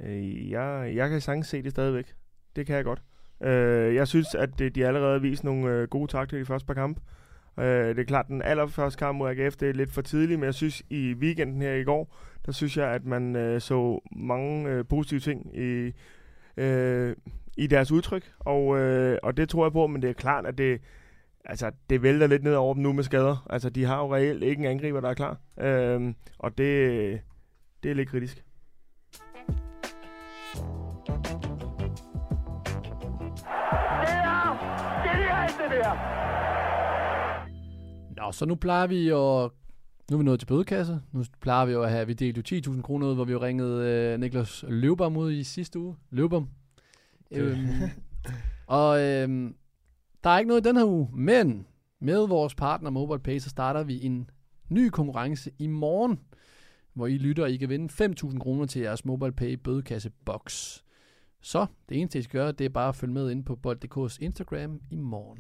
Øh, jeg, jeg kan sagtens se det stadigvæk. Det kan jeg godt. Øh, jeg synes, at det, de allerede har vist nogle øh, gode takter i de første par kampe. Øh, det er klart, den allerførste kamp mod AGF, det er lidt for tidligt, men jeg synes, i weekenden her i går, der synes jeg, at man øh, så mange øh, positive ting i, øh, i deres udtryk, og, øh, og det tror jeg på, men det er klart, at det, altså, det vælter lidt ned over dem nu med skader. Altså, de har jo reelt ikke en angriber, der er klar, øh, og det, det er lidt kritisk. Nå, så nu plejer vi jo... Nu er vi nået til bødekasse. Nu plejer vi jo at have... Vi delte jo 10.000 kroner ud, hvor vi jo ringede øh, Niklas Løvbom ud i sidste uge. Løvbom. Øhm, og øhm, der er ikke noget i den her uge, men med vores partner MobilePay, så starter vi en ny konkurrence i morgen, hvor I lytter, og I kan vinde 5.000 kroner til jeres MobilePay bødekasse box. Så det eneste, I skal gøre, det er bare at følge med ind på bold.dk's Instagram i morgen.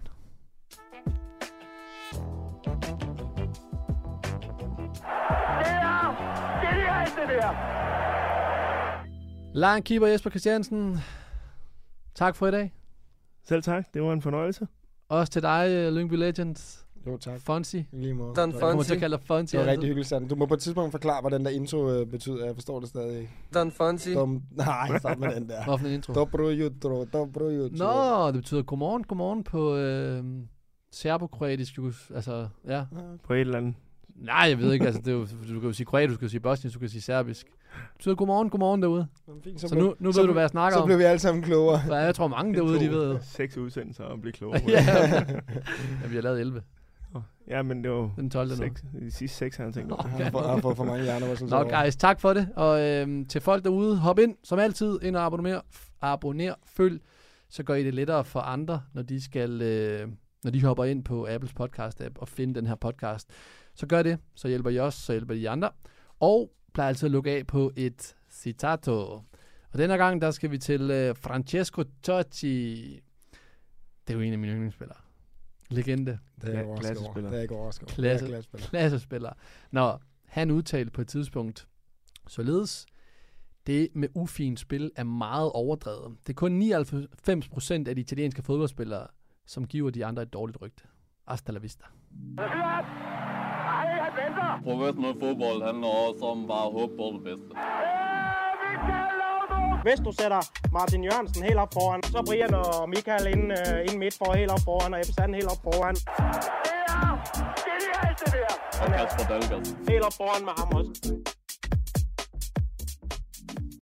Lang keeper Jesper Christiansen. Tak for i dag. Selv tak, det var en fornøjelse. Også til dig, øh, Lyngby Legends. Jo, tak. Fonsi. I lige måde. Don Det Jeg kommer Fonsi. til at kalde dig Fonsi. var altid. rigtig hyggeligt, Sand. Du må på et tidspunkt forklare, hvad den der intro øh, betyder. Jeg forstår det stadig ikke. Don Fonsi. Dum, nej, stop med den der. Hvorfor for en intro? Dobro jutro, dobro jutro. Nå, det betyder godmorgen, godmorgen på øh, serbokroatisk. Altså, ja. Ja, På et eller andet. Nej, jeg ved ikke. Altså, det er jo, du kan jo sige kroatisk, du kan sige bosnisk, du kan sige serbisk. Det betyder godmorgen, godmorgen derude. Fint, Så nu, nu ved du, hvad jeg snakker Så om. blev vi alle sammen klogere. For jeg tror, mange derude, de ved. Seks udsendelser og blive klogere. ja, ja, vi har lavet 11. ja, men det var Den 12. nu. seks, de sidste seks, har jeg tænkt over. Jeg har fået- jeg har fået for mange hjerner, Nå, guys, tak for det. Og øhm, til folk derude, hop ind, som altid, ind og abonner, abonner følg, så gør I det lettere for andre, når de skal, øh, når de hopper ind på Apples podcast-app og finder den her podcast. Så gør det, så hjælper I os, så hjælper de andre. Og plejer altid at lukke af på et citato. Og denne gang, der skal vi til øh, Francesco Totti. Det er jo en af mine yndlingsspillere. Legende. Det er jeg klassespiller. Det er ikke overrasket over. Klasse. Er klassespiller. klassespiller. Når han udtalte på et tidspunkt, således, det med ufint spil er meget overdrevet. Det er kun 99% af de italienske fodboldspillere, som giver de andre et dårligt rygte. Hasta la vista. Professionel fodbold handler også om bare at håbe på det bedste. Hvis du sætter Martin Jørgensen helt op foran, så Brian og Michael ind, uh, ind midt for helt op foran, og Ebbe Sand helt op foran. Og Kasper Dahlgaard. Helt op foran med ham også.